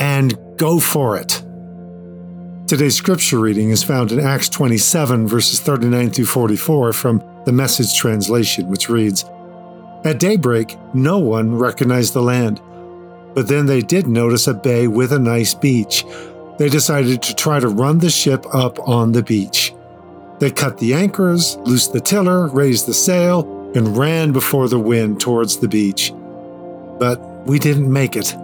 and go for it. Today's scripture reading is found in Acts 27, verses 39 through 44 from the Message translation, which reads At daybreak, no one recognized the land but then they did notice a bay with a nice beach. They decided to try to run the ship up on the beach. They cut the anchors, loosed the tiller, raised the sail, and ran before the wind towards the beach. But we didn't make it.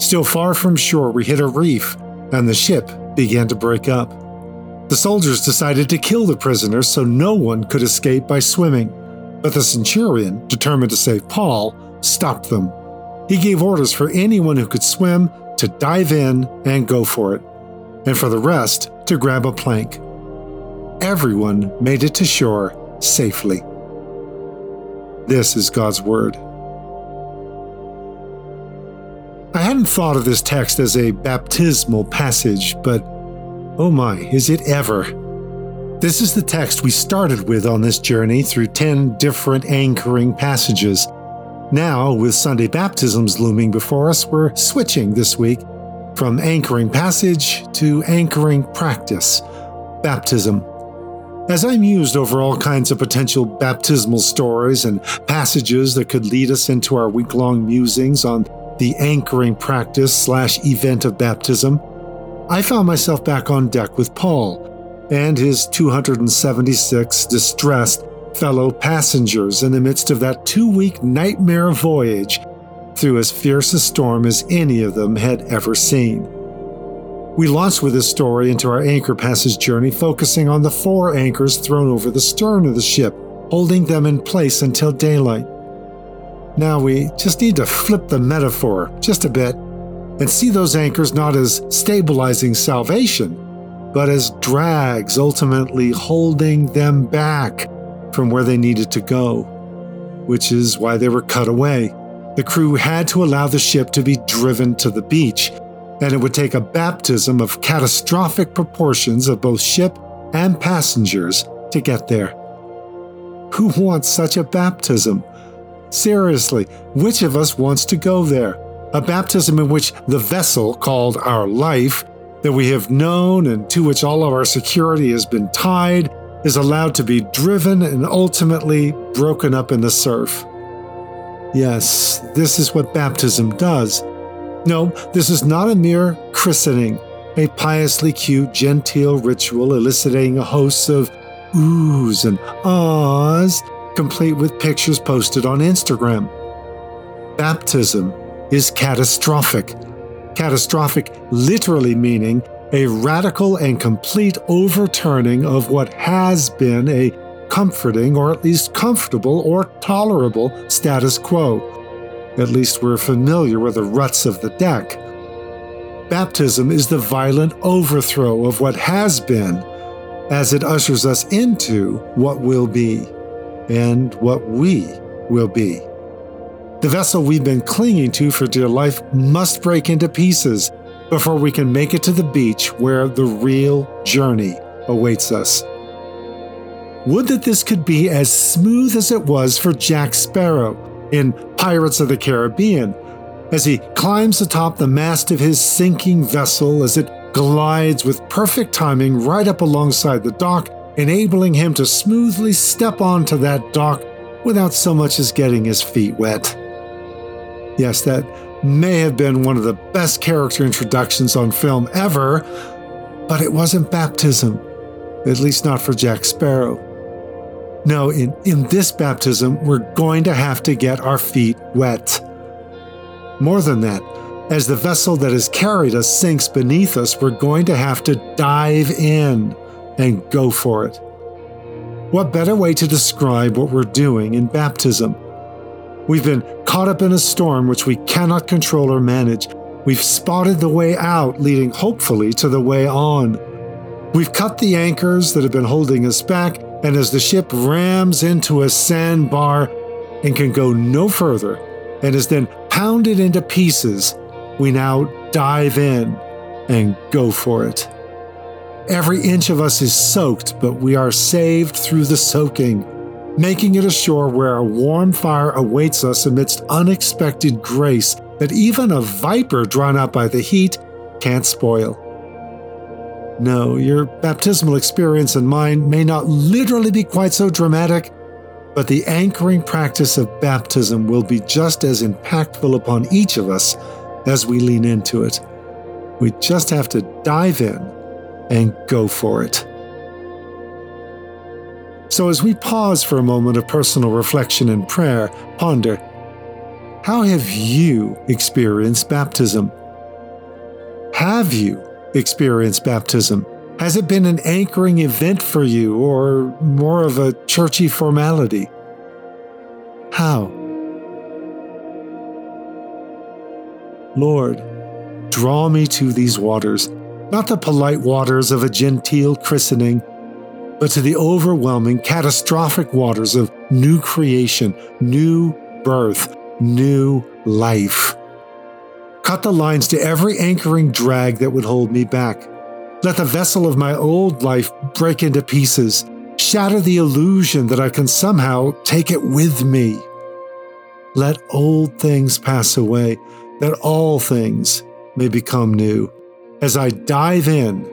Still far from shore, we hit a reef, and the ship began to break up. The soldiers decided to kill the prisoners so no one could escape by swimming. But the centurion, determined to save Paul, stopped them. He gave orders for anyone who could swim to dive in and go for it, and for the rest to grab a plank. Everyone made it to shore safely. This is God's Word. Thought of this text as a baptismal passage, but oh my, is it ever! This is the text we started with on this journey through 10 different anchoring passages now, with Sunday baptisms looming before us, we're switching this week from anchoring passage to anchoring practice, baptism. As I mused over all kinds of potential baptismal stories and passages that could lead us into our week long musings on the anchoring practice slash event of baptism, I found myself back on deck with Paul and his 276 distressed fellow passengers in the midst of that two week nightmare voyage through as fierce a storm as any of them had ever seen. We launched with this story into our anchor passage journey, focusing on the four anchors thrown over the stern of the ship, holding them in place until daylight. Now we just need to flip the metaphor just a bit and see those anchors not as stabilizing salvation, but as drags ultimately holding them back from where they needed to go, which is why they were cut away. The crew had to allow the ship to be driven to the beach, and it would take a baptism of catastrophic proportions of both ship and passengers to get there. Who wants such a baptism? Seriously, which of us wants to go there? A baptism in which the vessel called our life, that we have known and to which all of our security has been tied, is allowed to be driven and ultimately broken up in the surf. Yes, this is what baptism does. No, this is not a mere christening, a piously cute, genteel ritual eliciting a host of oohs and ahs, complete with pictures posted on Instagram. Baptism is catastrophic. Catastrophic literally meaning a radical and complete overturning of what has been a comforting or at least comfortable or tolerable status quo. At least we're familiar with the ruts of the deck. Baptism is the violent overthrow of what has been as it ushers us into what will be and what we will be. The vessel we've been clinging to for dear life must break into pieces before we can make it to the beach where the real journey awaits us. Would that this could be as smooth as it was for Jack Sparrow in Pirates of the Caribbean, as he climbs atop the mast of his sinking vessel as it glides with perfect timing right up alongside the dock, enabling him to smoothly step onto that dock without so much as getting his feet wet. Yes, that may have been one of the best character introductions on film ever, but it wasn't baptism, at least not for Jack Sparrow. No, in, in this baptism, we're going to have to get our feet wet. More than that, as the vessel that has carried us sinks beneath us, we're going to have to dive in and go for it. What better way to describe what we're doing in baptism? We've been caught up in a storm which we cannot control or manage. We've spotted the way out, leading hopefully to the way on. We've cut the anchors that have been holding us back, and as the ship rams into a sandbar and can go no further, and is then pounded into pieces, we now dive in and go for it. Every inch of us is soaked, but we are saved through the soaking, making it a shore where a warm fire awaits us amidst unexpected grace that even a viper drawn out by the heat can't spoil. No, your baptismal experience and mine may not literally be quite so dramatic, but the anchoring practice of baptism will be just as impactful upon each of us as we lean into it. We just have to dive in and go for it. So, as we pause for a moment of personal reflection and prayer, ponder how have you experienced baptism? Have you experienced baptism? Has it been an anchoring event for you or more of a churchy formality? How? Lord, draw me to these waters not the polite waters of a genteel christening, but to the overwhelming, catastrophic waters of new creation, new birth, new life. Cut the lines to every anchoring drag that would hold me back. Let the vessel of my old life break into pieces, shatter the illusion that I can somehow take it with me. Let old things pass away, that all things may become new as I dive in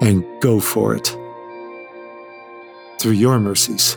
and go for it. Through your mercies.